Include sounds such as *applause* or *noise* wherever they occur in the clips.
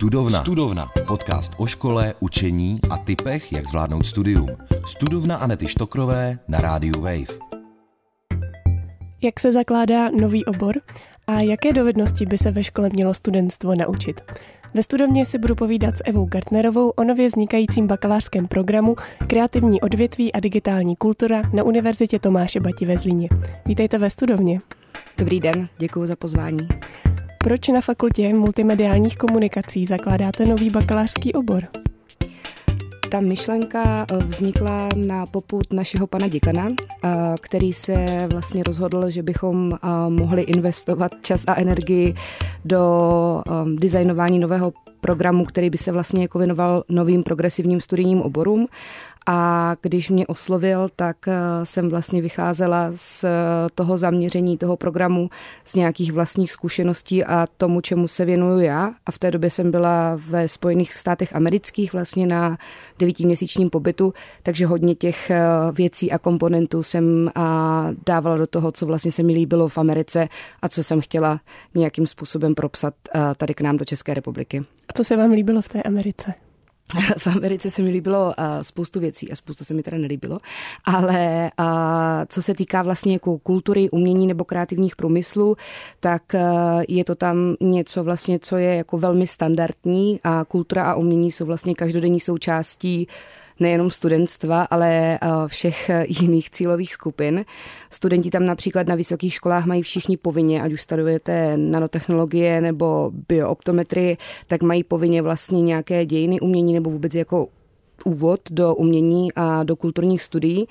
Studovna. Studovna. Podcast o škole, učení a typech, jak zvládnout studium. Studovna Anety Štokrové na rádiu Wave. Jak se zakládá nový obor a jaké dovednosti by se ve škole mělo studentstvo naučit? Ve studovně si budu povídat s Evou Gartnerovou o nově vznikajícím bakalářském programu Kreativní odvětví a digitální kultura na Univerzitě Tomáše Bati ve Zlíně. Vítejte ve studovně. Dobrý den, děkuji za pozvání. Proč na fakultě multimediálních komunikací zakládáte nový bakalářský obor? Ta myšlenka eh, vznikla na poput našeho pana děkana, eh, který se vlastně rozhodl, že bychom eh, mohli investovat čas a energii do designování nového programu, který by se vlastně jako věnoval novým progresivním studijním oborům a když mě oslovil, tak eh, jsem vlastně vycházela z eh, toho zaměření toho programu, z nějakých vlastních zkušeností a tomu, čemu se věnuju já. A v té době jsem byla ve Spojených státech amerických vlastně na devítiměsíčním pobytu, takže hodně těch eh, věcí a komponentů jsem dávala do toho, co vlastně se mi líbilo v Americe a co jsem chtěla nějakým způsobem propsat tady k nám do České republiky. A co se vám líbilo v té Americe? *laughs* v Americe se mi líbilo uh, spoustu věcí a spoustu se mi teda nelíbilo, ale uh, co se týká vlastně jako kultury, umění nebo kreativních průmyslů, tak uh, je to tam něco vlastně, co je jako velmi standardní a kultura a umění jsou vlastně každodenní součástí nejenom studentstva, ale eh, všech jiných cílových skupin. Studenti tam například na vysokých školách mají všichni povinně, ať už studujete nanotechnologie nebo biooptometrii, tak mají povinně vlastně nějaké dějiny umění nebo vůbec jako úvod do umění a do kulturních studií.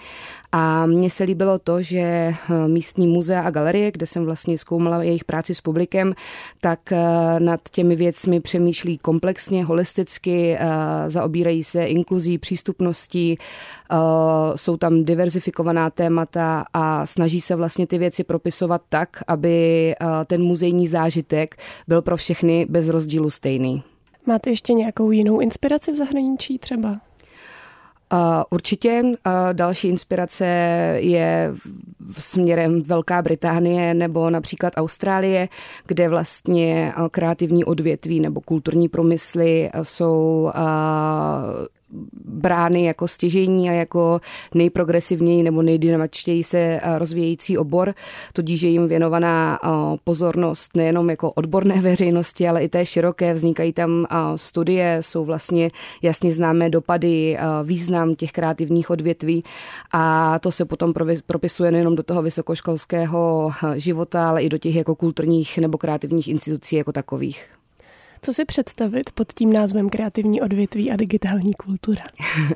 A mně se líbilo to, že eh, místní muzea a galerie, kde jsem vlastně zkoumala jejich práci s publikem, tak eh, nad těmi věcmi přemýšlí komplexně, holisticky, eh, zaobírají se inkluzí, přístupností, jsou tam diverzifikovaná témata a snaží se vlastně ty věci propisovat tak, aby ten muzejní zážitek byl pro všechny bez rozdílu stejný. Máte ještě nějakou jinou inspiraci v zahraničí třeba? Určitě další inspirace je směrem Velká Británie nebo například Austrálie, kde vlastně kreativní odvětví nebo kulturní promysly jsou brány jako stěžení a jako nejprogresivněji nebo nejdynamičtěji se eh, rozvíjející obor, tudíž je jim věnovaná eh, pozornost nejenom jako odborné *laughs* veřejnosti, ale i té široké. Vznikají tam eh, studie, jsou vlastně jasně známé dopady, význam těch kreativních odvětví a to se potom propisuje nejenom do toho vysokoškolského života, ale i do těch jako kulturních nebo kreativních institucí jako takových. Co si představit pod tím názvem kreativní odvětví a digitální kultura?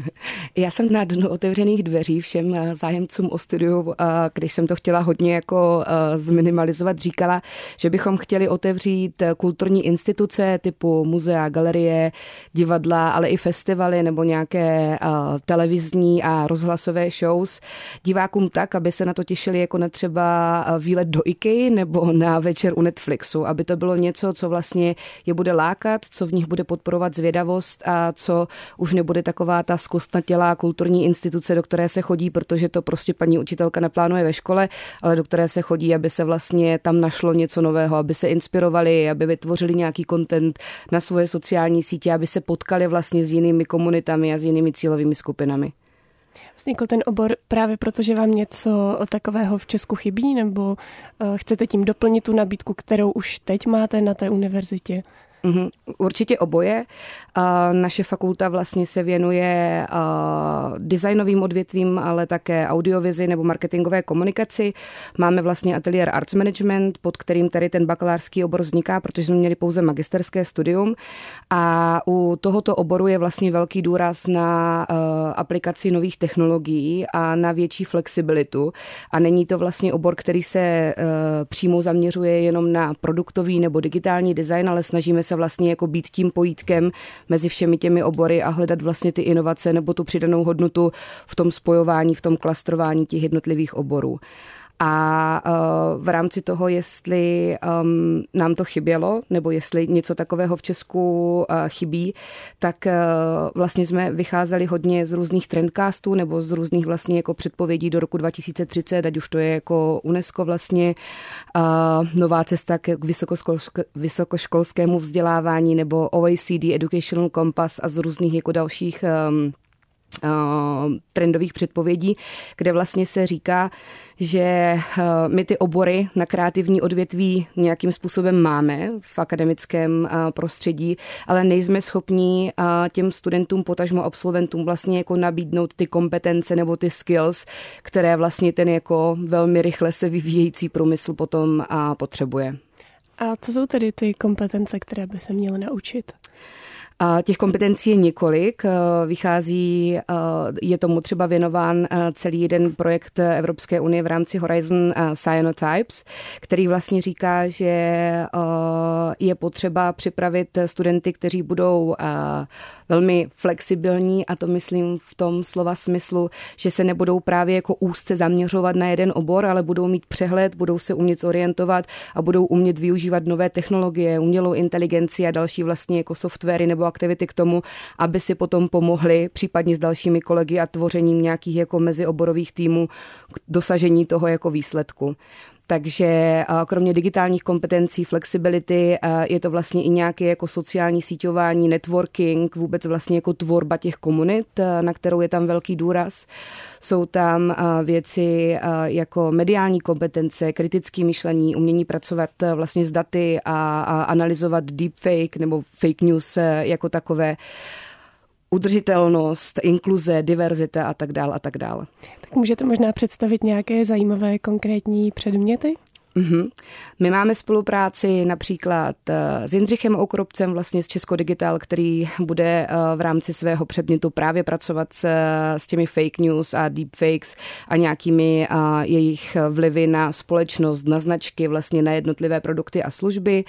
*laughs* Já jsem na dnu otevřených dveří všem eh, zájemcům o studiu, eh, když jsem to chtěla hodně jako eh, zminimalizovat, říkala, že bychom chtěli otevřít kulturní instituce typu muzea, galerie, divadla, ale i festivaly nebo nějaké televizní a rozhlasové shows divákům tak, aby se na to těšili jako na třeba výlet do IKEA nebo na večer u Netflixu, aby to bylo něco, co vlastně je bude lákat, co v nich bude podporovat zvědavost a co už nebude taková ta zkostnatělá kulturní instituce, do které se chodí, protože to prostě paní učitelka neplánuje ve škole, ale do které se chodí, aby se vlastně tam našlo něco nového, aby se inspirovali, aby vytvořili nějaký content na svoje sociální sítě, aby se potkali vlastně s jinými komunitami a s jinými cílovými skupinami. Vznikl ten obor právě proto, že vám něco takového v Česku chybí, nebo uh, chcete tím doplnit tu nabídku, kterou už teď máte na té univerzitě? Mm-hmm, určitě oboje. Naše fakulta vlastně se věnuje designovým odvětvím, ale také audiovizi nebo marketingové komunikaci. Máme vlastně ateliér Arts Management, pod kterým tady ten bakalářský obor vzniká, protože jsme měli pouze magisterské studium. A u tohoto oboru je vlastně velký důraz na aplikaci nových technologií a na větší flexibilitu. A není to vlastně obor, který se uh, přímo zaměřuje jenom na produktový nebo digitální design, ale snažíme se se vlastně jako být tím pojítkem mezi všemi těmi obory a hledat vlastně ty inovace nebo tu přidanou hodnotu v tom spojování, v tom klastrování těch jednotlivých oborů. A v rámci toho, jestli um, nám to chybělo, nebo jestli něco takového v Česku chybí, tak vlastně jsme vycházeli hodně z různých trendcastů nebo z různých vlastně jako předpovědí do roku 2030, ať už to je jako UNESCO vlastně, nová cesta k vysokoškolskému vzdělávání nebo OECD Educational Compass a z různých jako dalších uh, trendových předpovědí, kde vlastně se říká, že uh, my ty obory na kreativní odvětví nějakým způsobem máme v akademickém uh, prostředí, ale nejsme schopni těm studentům, potažmo absolventům vlastně jako nabídnout ty kompetence nebo ty skills, které vlastně ten jako velmi rychle se vyvíjející průmysl potom potřebuje. A co jsou tedy ty kompetence, které by se měly naučit? Těch kompetencí je několik. Vychází, je tomu třeba věnován celý jeden projekt Evropské unie v rámci Horizon Cyanotypes, který vlastně říká, že je potřeba připravit studenty, kteří budou velmi flexibilní a to myslím v tom slova smyslu, že se nebudou právě jako úzce zaměřovat na jeden obor, ale budou mít přehled, budou se umět orientovat a budou umět využívat nové technologie, umělou inteligenci a další vlastně jako softwary nebo aktivity k tomu, aby si potom pomohli případně s dalšími kolegy a tvořením nějakých jako mezioborových týmů k dosažení toho jako výsledku. Takže kromě digitálních kompetencí, flexibility, je to vlastně i nějaké jako sociální síťování, networking, vůbec vlastně jako tvorba těch komunit, na kterou je tam velký důraz. Jsou tam věci jako mediální kompetence, kritické myšlení, umění pracovat vlastně s daty a, a analyzovat deepfake nebo fake news jako takové udržitelnost, inkluze, diverzita a tak dál a tak dále. Tak můžete možná představit nějaké zajímavé konkrétní předměty? Mm-hmm. My máme spolupráci například eh, s Jindřichem Okropcem, vlastně z Česko Digital, který bude eh, v rámci svého předmětu právě pracovat s, s těmi fake news a deepfakes a nějakými a eh, jejich vlivy na společnost, na značky, vlastně na jednotlivé produkty a služby.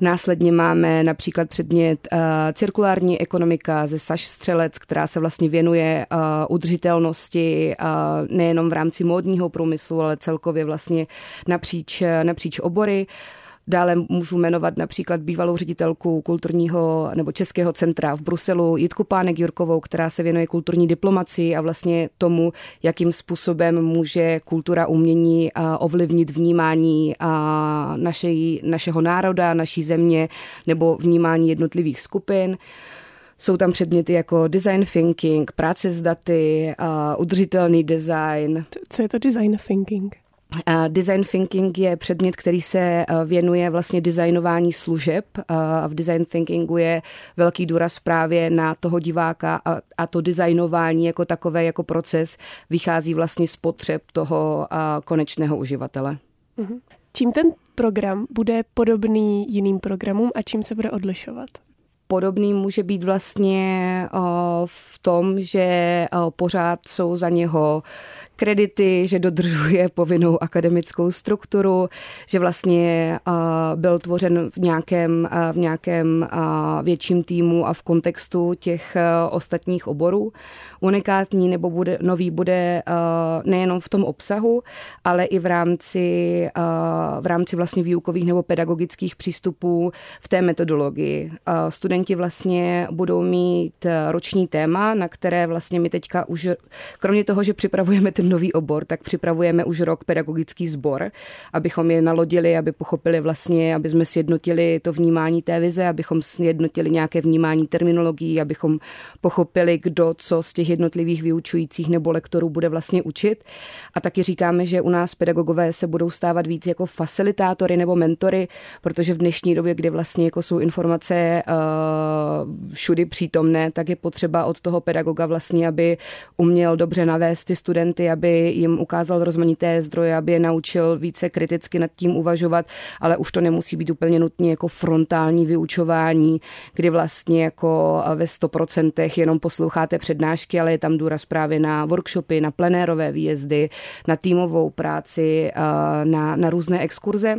Následně máme například předmět cirkulární ekonomika ze Saš Střelec, která se vlastně věnuje udržitelnosti nejenom v rámci módního průmyslu, ale celkově vlastně napříč napříč, napříč obory. Dále můžu jmenovat například bývalou ředitelku kulturního nebo českého centra v Bruselu Jitku Pánek Jurkovou, která se věnuje kulturní diplomaci a vlastně tomu, jakým způsobem může kultura umění ovlivnit vnímání našej, našeho národa, naší země nebo vnímání jednotlivých skupin. Jsou tam předměty jako design thinking, práce s daty, udržitelný design. Co je to design thinking? Design thinking je předmět, který se eh, věnuje vlastně designování služeb. A v design thinkingu je velký důraz právě na toho diváka a, a to designování jako takové, jako proces vychází vlastně z potřeb toho konečného uživatele. Mhm. Čím ten program bude podobný jiným programům a čím se bude odlišovat? Podobný může být vlastně v tom, že pořád jsou za něho kredity, že dodržuje povinnou akademickou strukturu, že vlastně byl tvořen v nějakém, v nějakém větším týmu a v kontextu těch ostatních oborů. Unikátní nebo bude, nový bude nejenom v tom obsahu, ale i v rámci, v rámci vlastně výukových nebo pedagogických přístupů v té metodologii. Studenti vlastně budou mít roční téma, na které vlastně my teďka už, kromě toho, že připravujeme ten nový obor, tak připravujeme už rok pedagogický sbor, abychom je nalodili, aby pochopili vlastně, aby jsme sjednotili to vnímání té vize, abychom sjednotili nějaké vnímání terminologií, abychom pochopili, kdo co z těch jednotlivých vyučujících nebo lektorů bude vlastně učit. A taky říkáme, že u nás pedagogové se budou stávat víc jako facilitátory nebo mentory, protože v dnešní době, kdy vlastně jako jsou informace uh, všudy přítomné, tak je potřeba od toho pedagoga vlastně, aby uměl dobře navést ty studenty, aby jim ukázal rozmanité zdroje, aby je naučil více kriticky nad tím uvažovat, ale už to nemusí být úplně nutně jako frontální vyučování, kdy vlastně jako ve 100% jenom posloucháte přednášky, ale je tam důraz právě na workshopy, na plenérové výjezdy, na týmovou práci, na, na různé exkurze.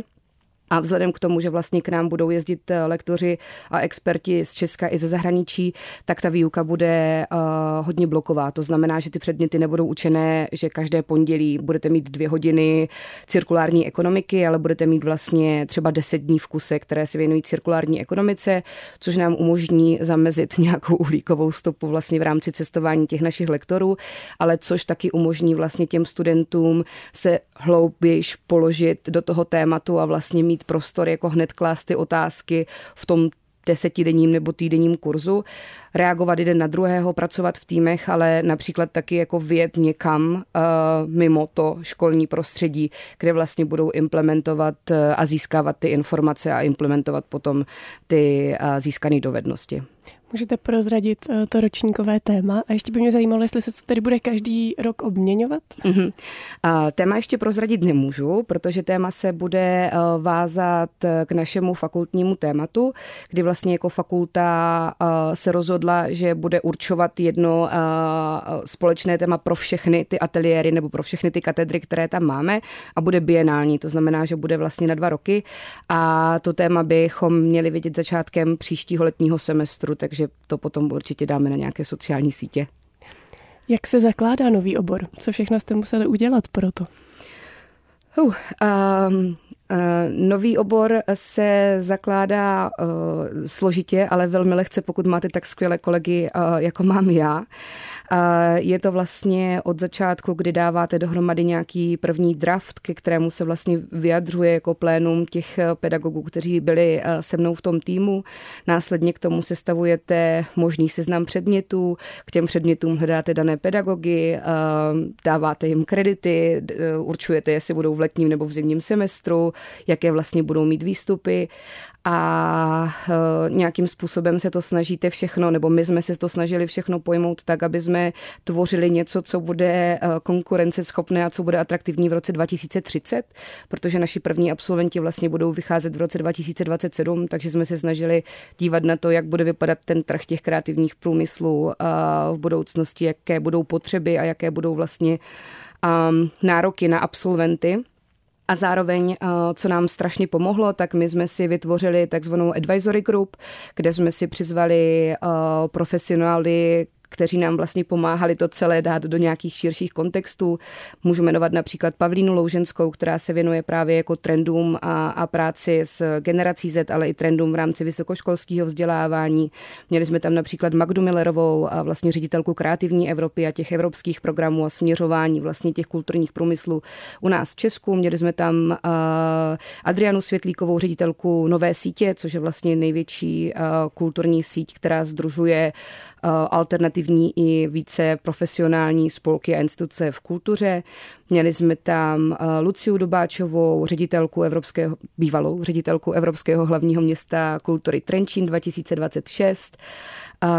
A vzhledem k tomu, že vlastně k nám budou jezdit eh, lektoři a experti z Česka i ze zahraničí, tak ta výuka bude uh, hodně bloková. To znamená, že ty předměty nebudou učené, že každé pondělí budete mít dvě hodiny cirkulární ekonomiky, ale budete mít vlastně třeba deset dní v kuse, které se věnují cirkulární ekonomice, což nám umožní zamezit *laughs* nějakou uhlíkovou stopu vlastně v rámci cestování těch našich lektorů, ale což taky umožní vlastně těm studentům se hloubějiš položit do toho tématu a vlastně mít prostor jako hned klást ty otázky v tom desetidenním nebo týdenním kurzu, reagovat jeden na druhého, pracovat v týmech, ale například taky jako vyjet někam uh, mimo to školní prostředí, kde vlastně budou implementovat uh, a získávat ty informace a implementovat potom ty uh, získané dovednosti. Můžete prozradit eh, to ročníkové téma a ještě by mě zajímalo, jestli se to tedy bude každý rok obměňovat? Mm-hmm. A téma ještě prozradit nemůžu, protože téma se bude eh, vázat eh, k našemu fakultnímu tématu, kdy vlastně jako fakulta se rozhodla, že bude určovat jedno společné téma pro všechny ty ateliéry nebo pro všechny ty katedry, které tam máme a bude bienální, to znamená, že bude vlastně na dva roky a to téma bychom měli vidět začátkem příštího letního semestru, takže takže to potom určitě dáme na nějaké sociální sítě. Jak se zakládá nový obor? Co všechno jste museli udělat pro to? Uh, um, Uh, nový obor se zakládá uh, složitě, ale velmi lehce, pokud máte tak skvělé kolegy, uh, jako mám já. Je to vlastně od začátku, kdy dáváte dohromady nějaký první draft, ke kterému se vlastně vyjadřuje jako plénum těch eh, pedagogů, kteří byli eh, se mnou v tom týmu. Následně k tomu sestavujete možný seznam předmětů, k těm předmětům hledáte dané pedagogy, eh, dáváte jim kredity, určujete, jestli budou v letním nebo v zimním semestru, jaké vlastně budou mít výstupy a nějakým způsobem se to snažíte všechno, nebo my jsme se to snažili všechno pojmout tak, aby jsme tvořili něco, co bude e, konkurenceschopné a co bude atraktivní v roce 2030, protože naši první absolventi vlastně budou vycházet v roce 2027, takže jsme se snažili dívat na to, jak bude vypadat ten trh těch kreativních průmyslů v budoucnosti, jaké budou potřeby a jaké budou vlastně nároky na absolventy. A zároveň, eh, co nám strašně pomohlo, tak my jsme si vytvořili takzvanou advisory group, kde jsme si přizvali eh, profesionály, kteří nám vlastně pomáhali to celé dát do nějakých širších kontextů. Můžu jmenovat například Pavlínu Louženskou, která se věnuje právě jako trendům a, a práci s generací Z, ale i trendům v rámci vysokoškolského vzdělávání. Měli jsme tam například Magdu Millerovou, a vlastně ředitelku kreativní Evropy a těch evropských programů a směřování vlastně těch kulturních průmyslů u nás v Česku. Měli jsme tam uh, Adrianu Světlíkovou, ředitelku Nové sítě, což je vlastně největší uh, kulturní síť, která združuje alternativní aktivní i více profesionální spolky a instituce v kultuře. Měli jsme tam eh, Luciu Dobáčovou, ředitelku evropského, bývalou ředitelku Evropského hlavního města kultury Trenčín 2026. Uh,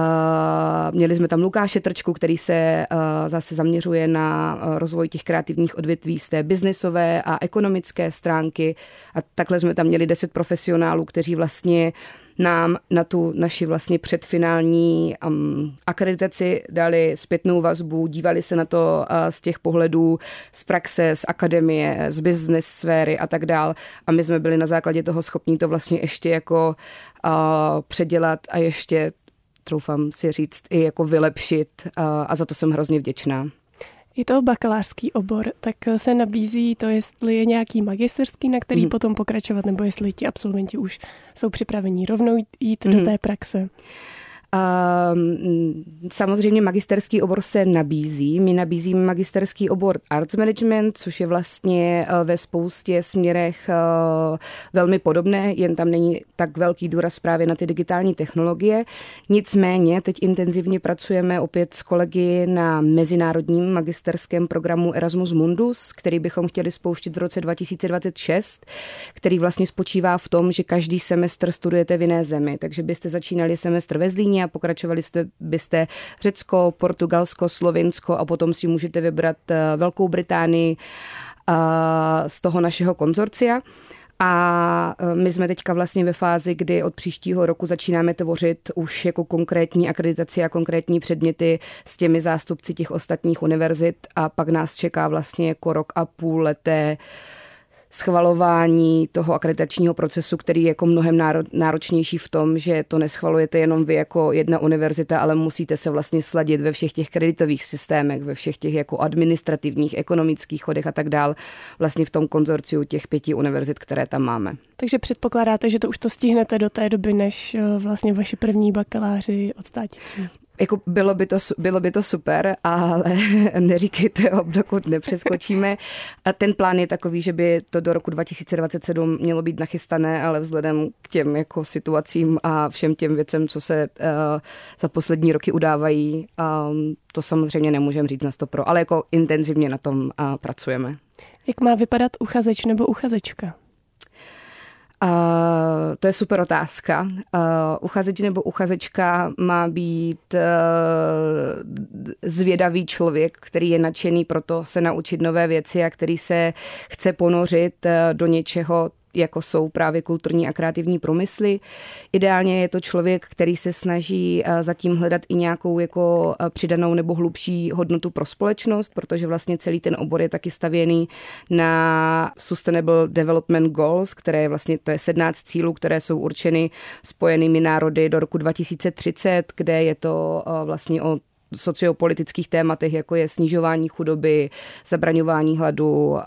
měli jsme tam Lukáše Trčku, který se zase zaměřuje na rozvoj těch kreativních odvětví z té biznesové a ekonomické stránky. A takhle jsme tam měli deset profesionálů, kteří vlastně nám na tu naši vlastně předfinální um, akreditaci dali zpětnou vazbu, dívali se na to uh, z těch pohledů z praxe, z akademie, z business sféry a tak dál. A my jsme byli na základě toho schopní to vlastně ještě jako uh, předělat a ještě troufám si říct, i jako vylepšit a, a za to jsem hrozně vděčná. Je to bakalářský obor, tak se nabízí to, jestli je nějaký magisterský, na který mm. potom pokračovat, nebo jestli ti absolventi už jsou připraveni rovnou jít mm. do mhm. té praxe. Um, samozřejmě magisterský obor se nabízí. My nabízíme magisterský obor Arts Management, což je vlastně uh, ve spoustě směrech uh, velmi podobné, jen tam není tak velký důraz právě na ty digitální technologie. Nicméně teď intenzivně pracujeme opět s kolegy na mezinárodním magisterském programu Erasmus Mundus, který bychom chtěli spouštět v roce 2026, který vlastně spočívá v tom, že každý semestr studujete v jiné zemi. Takže byste začínali semestr ve Zlíně a pokračovali jste, byste Řecko, Portugalsko, Slovinsko a potom si můžete vybrat eh, Velkou Británii eh, z toho našeho konzorcia. A eh, my jsme teďka vlastně ve fázi, kdy od příštího roku začínáme tvořit už jako konkrétní akreditaci a konkrétní předměty s těmi zástupci těch ostatních univerzit a pak nás čeká vlastně jako rok a půl leté schvalování toho akreditačního procesu, který je jako mnohem náročnější v tom, že to neschvalujete jenom vy jako jedna univerzita, ale musíte se vlastně sladit ve všech těch kreditových systémech, ve všech těch jako administrativních, ekonomických chodech a tak dál, vlastně v tom konzorciu těch pěti univerzit, které tam máme. Takže předpokládáte, že to už to stihnete do té doby, než eh, vlastně vaši první bakaláři odstátící? Jako bylo, by to, bylo by to super, ale *laughs* neříkejte ho, dokud nepřeskočíme. A ten plán je takový, že by to do roku 2027 mělo být nachystané, ale vzhledem k těm jako situacím a všem těm věcem, co se uh, za poslední roky udávají, um, to samozřejmě nemůžeme říct na 100 pro, ale jako intenzivně na tom uh, pracujeme. Jak má vypadat uchazeč nebo uchazečka? Uh, to je super otázka. Uh, uchazeč nebo uchazečka má být uh, zvědavý člověk, který je nadšený pro to se naučit nové věci a který se chce ponořit uh, do něčeho, jako jsou právě kulturní a kreativní promysly. Ideálně je to člověk, který se snaží eh, zatím hledat i nějakou jako eh, přidanou nebo hlubší hodnotu pro společnost, protože vlastně celý ten obor je taky stavěný na Sustainable Development Goals, které je vlastně to je 17 cílů, které jsou určeny spojenými národy do roku 2030, kde je to eh, vlastně o sociopolitických tématech, jako je snižování chudoby, zabraňování hladu,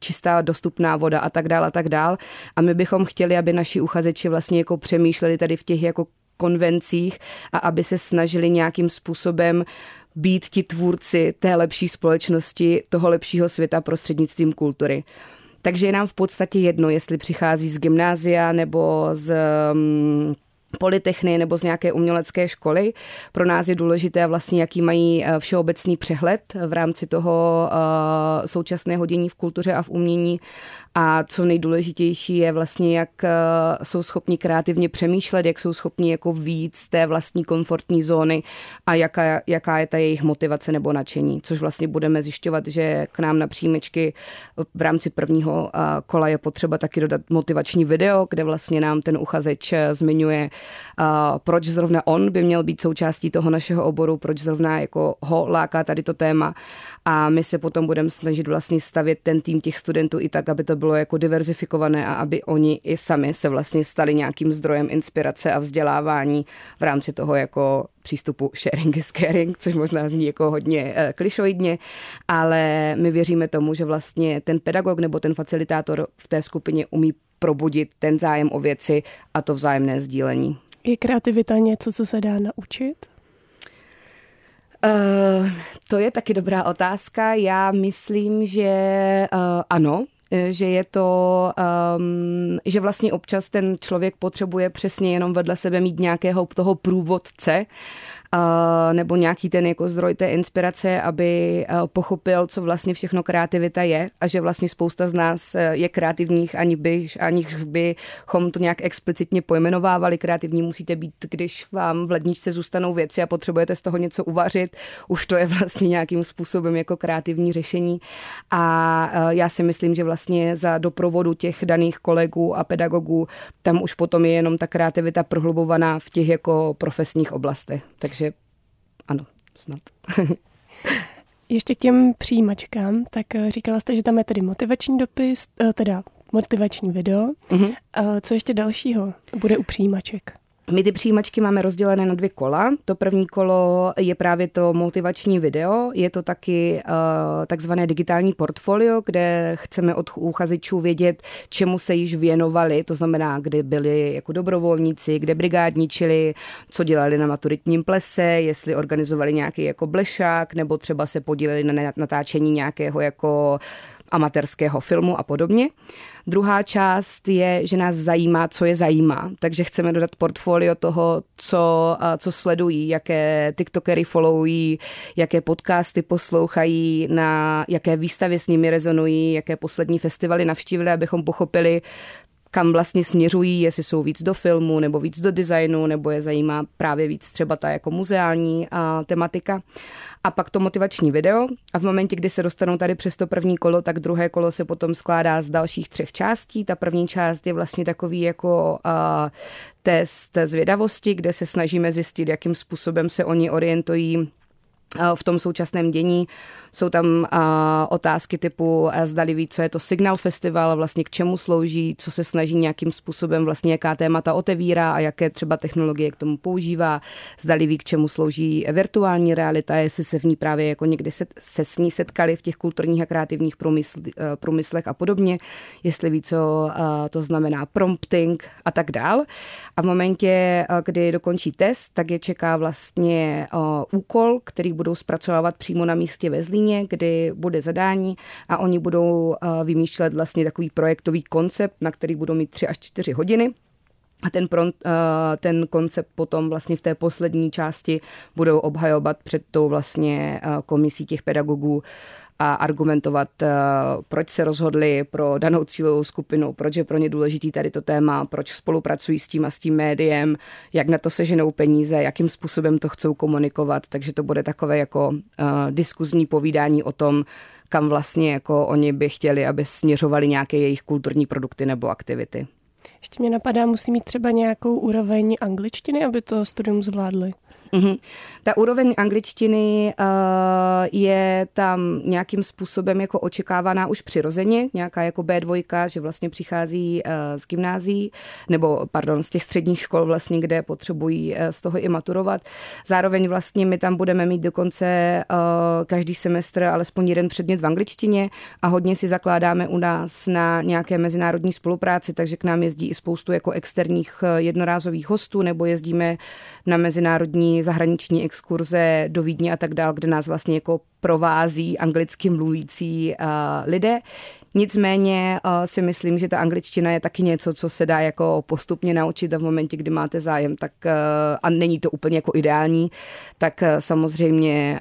čistá dostupná voda a tak dále a tak dále. A my bychom chtěli, aby naši uchazeči vlastně jako přemýšleli tady v těch jako konvencích a aby se snažili nějakým způsobem být ti tvůrci té lepší společnosti, toho lepšího světa prostřednictvím kultury. Takže je nám v podstatě jedno, jestli přichází z gymnázia nebo z um, polytechny nebo z nějaké umělecké školy. Pro nás je důležité vlastně, jaký mají eh, všeobecný přehled v rámci toho uh, současného dění v kultuře a v umění a co nejdůležitější je vlastně, jak eh, jsou schopni kreativně přemýšlet, jak jsou schopni jako víc té vlastní komfortní zóny a jaká, jaká je ta jejich motivace nebo nadšení, což vlastně budeme zjišťovat, že k nám na příjmečky v rámci prvního eh, kola je potřeba taky dodat motivační video, kde vlastně nám ten uchazeč eh, zmiňuje, proč zrovna on by měl být součástí toho našeho oboru, proč zrovna jako ho láká tady to téma a my se potom budeme snažit vlastně stavět ten tým těch studentů i tak, aby to bylo jako diverzifikované a aby oni i sami se vlastně stali nějakým zdrojem inspirace a vzdělávání v rámci toho jako přístupu sharing is caring, což možná zní jako hodně uh, klišoidně, ale my věříme tomu, že vlastně ten pedagog nebo ten facilitátor v té skupině umí probudit ten zájem o věci a to vzájemné sdílení. Je kreativita něco, co se dá naučit? Uh, to je taky dobrá otázka. Já myslím, že uh, ano, že je to, um, že vlastně občas ten člověk potřebuje přesně jenom vedle sebe mít nějakého toho průvodce nebo nějaký ten jako zdroj té inspirace, aby pochopil, co vlastně všechno kreativita je a že vlastně spousta z nás e, je kreativních, ani by, aniž bychom to nějak explicitně pojmenovávali. Kreativní musíte být, když vám v ledničce zůstanou věci a potřebujete z toho něco uvařit. Už to je vlastně nějakým způsobem jako kreativní řešení. A e, já si myslím, že vlastně za doprovodu těch daných kolegů a pedagogů tam už potom je jenom ta kreativita prohlubovaná v těch jako profesních oblastech. Takže ano, snad. *laughs* Ještě k těm přijímačkám, tak eh, říkala jste, že tam je tedy motivační dopis, eh, teda motivační video. Uh-huh. Co ještě dalšího bude u přijímaček? My ty přijímačky máme rozdělené na dvě kola. To první kolo je právě to motivační video. Je to taky uh, takzvané digitální portfolio, kde chceme od uchazečů vědět, čemu se již věnovali, to znamená, kde byli jako dobrovolníci, kde brigádničili, co dělali na maturitním plese, jestli organizovali nějaký jako blešák, nebo třeba se podíleli na natáčení nějakého jako amatérského filmu a podobně. Druhá část je, že nás zajímá, co je zajímá, takže chceme dodat portfolio toho, co, co sledují, jaké TikTokery followují, jaké podcasty poslouchají, na jaké výstavy s nimi rezonují, jaké poslední festivaly navštívili, abychom pochopili, kam vlastně směřují, jestli jsou víc do filmu nebo víc do designu, nebo je zajímá právě víc třeba ta jako muzeální a, tematika. A pak to motivační video a v momentě, kdy se dostanou tady přes to první kolo, tak druhé kolo se potom skládá z dalších třech částí. Ta první část je vlastně takový jako uh, test zvědavosti, kde se snažíme zjistit, jakým způsobem se oni orientují v tom současném dění. Jsou tam uh, otázky typu, zdali ví, co je to Signal Festival, vlastně k čemu slouží, co se snaží nějakým způsobem, vlastně jaká témata otevírá a jaké třeba technologie k tomu používá, zdali ví, k čemu slouží virtuální realita, jestli se v ní právě jako někdy se, se s ní setkali v těch kulturních a kreativních průmysl, průmyslech a podobně, jestli ví, co to znamená prompting a tak dál. A v momentě, kdy dokončí test, tak je čeká vlastně úkol, který bude budou zpracovávat přímo na místě ve Zlíně, kdy bude zadání a oni budou eh, vymýšlet vlastně takový projektový koncept, na který budou mít 3 až 4 hodiny. A ten, pro, eh, ten koncept potom vlastně v té poslední části budou obhajovat před tou vlastně eh, komisí těch pedagogů, a argumentovat, eh, proč se rozhodli pro danou cílovou skupinu, proč je pro ně důležitý tady to téma, proč spolupracují s tím a s tím médiem, jak na to seženou peníze, jakým způsobem to chcou komunikovat. Takže to bude takové jako uh, diskuzní povídání o tom, kam vlastně jako oni by chtěli, aby směřovali nějaké jejich kulturní produkty nebo aktivity. Ještě mě napadá, musí mít třeba nějakou úroveň angličtiny, aby to studium zvládli. Mm-hmm. Ta úroveň angličtiny uh, je tam nějakým způsobem jako očekávaná už přirozeně, nějaká jako B2, že vlastně přichází uh, z gymnází, nebo pardon, z těch středních škol vlastně, kde potřebují uh, z toho i maturovat. Zároveň vlastně my tam budeme mít dokonce uh, každý semestr alespoň jeden předmět v angličtině a hodně si zakládáme u nás na nějaké mezinárodní spolupráci, takže k nám jezdí i spoustu jako externích jednorázových hostů, nebo jezdíme na mezinárodní zahraniční exkurze do Vídně a tak dál, kde nás vlastně jako provází anglicky mluvící uh, lidé. Nicméně uh, si myslím, že ta angličtina je taky něco, co se dá jako postupně naučit a v momentě, kdy máte zájem, tak uh, a není to úplně jako ideální, tak samozřejmě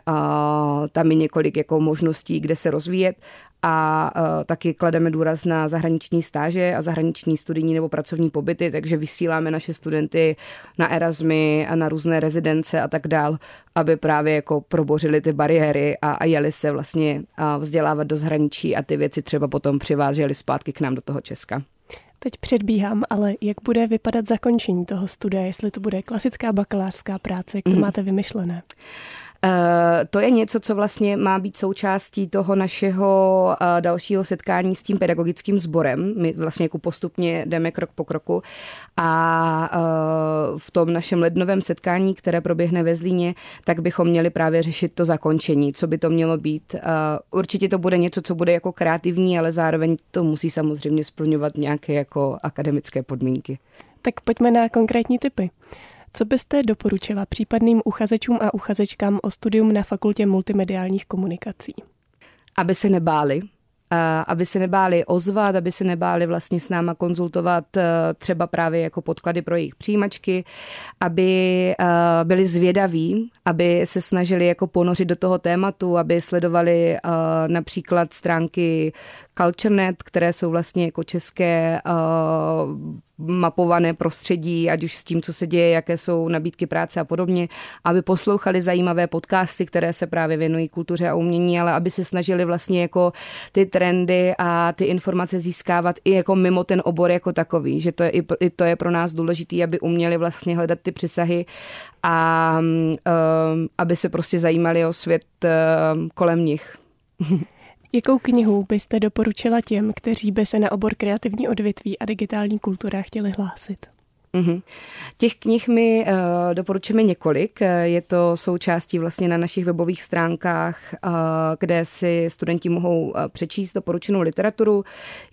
tam je několik jako možností, kde se rozvíjet a uh, taky klademe důraz na zahraniční stáže a zahraniční studijní nebo pracovní pobyty, takže vysíláme naše studenty na Erasmy a na různé rezidence a tak dál, aby právě jako probořili ty bariéry a, a jeli se vlastně uh, vzdělávat do zahraničí a ty věci třeba potom přiváželi zpátky k nám do toho Česka. Teď předbíhám, ale jak bude vypadat zakončení toho studia, jestli to bude klasická bakalářská práce, jak to mm. máte vymyšlené? Eh, to je něco, co vlastně má být součástí toho našeho eh, dalšího setkání s tím pedagogickým sborem. My vlastně jako postupně jdeme krok po kroku a eh, v tom našem lednovém setkání, které proběhne ve Zlíně, tak bychom měli právě řešit to zakončení, co by to mělo být. Určitě to bude něco, co bude jako kreativní, ale zároveň to musí samozřejmě splňovat nějaké jako akademické podmínky. Tak pojďme na konkrétní typy. Co byste doporučila případným uchazečům a uchazečkám o studium na Fakultě multimediálních komunikací? Aby se nebáli, aby se nebáli ozvat, aby se nebáli vlastně s náma konzultovat eh, třeba právě jako podklady pro jejich přijímačky, aby eh, byli zvědaví, aby se snažili jako ponořit do toho tématu, aby sledovali eh, například stránky CultureNet, které jsou vlastně jako české mapované prostředí, ať už s tím, co se děje, jaké jsou nabídky práce a podobně, aby poslouchali zajímavé podcasty, které se právě věnují kultuře a umění, ale aby se snažili vlastně jako ty trendy a ty informace získávat i jako mimo ten obor jako takový, že to je, i to je pro nás důležité, aby uměli vlastně hledat ty přesahy a um, aby se prostě zajímali o svět um, kolem nich. *laughs* Jakou knihu byste doporučila těm, kteří by se na obor kreativní odvětví a digitální kultura chtěli hlásit? Mm-hmm. Těch knih my uh, doporučujeme několik. Je to součástí vlastně na našich webových stránkách, uh, kde si studenti mohou uh, přečíst doporučenou literaturu.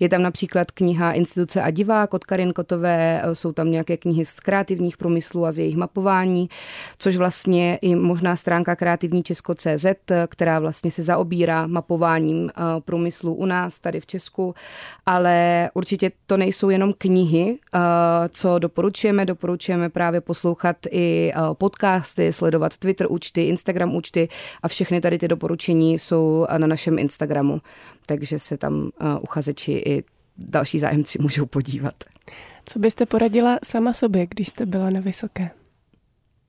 Je tam například kniha Instituce a divák od Karin Kotové, uh, jsou tam nějaké knihy z kreativních průmyslů a z jejich mapování, což vlastně i možná stránka kreativní Česko.cz, která vlastně se zaobírá mapováním uh, průmyslu u nás tady v Česku, ale určitě to nejsou jenom knihy, uh, co doporučujeme doporučujeme. Doporučujeme právě poslouchat i eh, podcasty, sledovat Twitter účty, Instagram účty a všechny tady ty doporučení jsou na našem Instagramu, takže se tam eh, uchazeči i další zájemci *laughs* můžou podívat. Co byste poradila sama sobě, když jste byla na vysoké?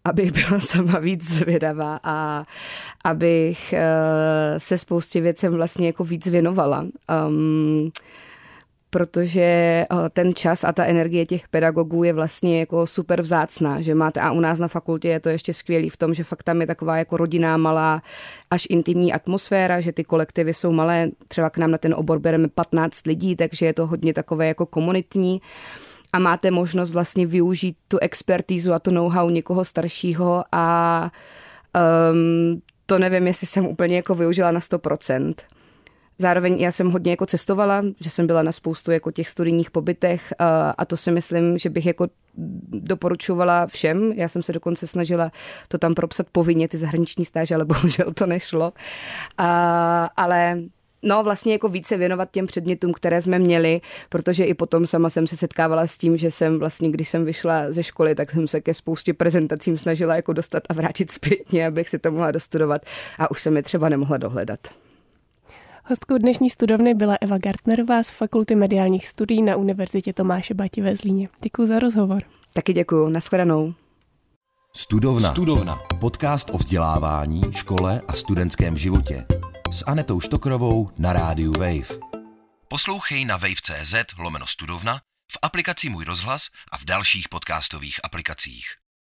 abych byla sama víc zvědavá a abych uh, se spoustě věcem vlastně jako víc věnovala. Um, protože eh, ten čas a ta energie těch pedagogů je vlastně jako super vzácná, že máte a u nás na fakultě je to ještě skvělý v tom, že fakt tam je taková jako rodinná malá až intimní atmosféra, že ty kolektivy jsou malé, třeba k nám na ten obor bereme 15 lidí, takže je to hodně takové jako komunitní a máte možnost vlastně využít tu expertízu a to know-how někoho staršího a um, to nevím, jestli jsem úplně jako využila na 100%. Zároveň já jsem hodně jako cestovala, že jsem byla na spoustu jako těch studijních pobytech a, a to si myslím, že bych jako doporučovala všem. Já jsem se dokonce snažila to tam propsat povinně, ty zahraniční stáže, ale *laughs* bohužel to nešlo. A, ale No, vlastně jako více věnovat těm předmětům, které jsme měli, protože i potom sama jsem se setkávala s tím, že jsem vlastně, když jsem vyšla ze školy, tak jsem se ke spoustě prezentacím snažila jako dostat a vrátit zpětně, abych si to mohla dostudovat a už jsem je třeba nemohla dohledat. Hostkou dnešní studovny byla Eva Gartnerová z Fakulty mediálních studií na Univerzitě Tomáše Bati ve Zlíně. Děkuji za rozhovor. Taky děkuji. Naschledanou. Studovna. Studovna. Podcast o vzdělávání, škole a studentském životě. S Anetou Štokrovou na rádiu Wave. Poslouchej na wave.cz lomeno studovna, v aplikaci Můj rozhlas a v dalších podcastových aplikacích.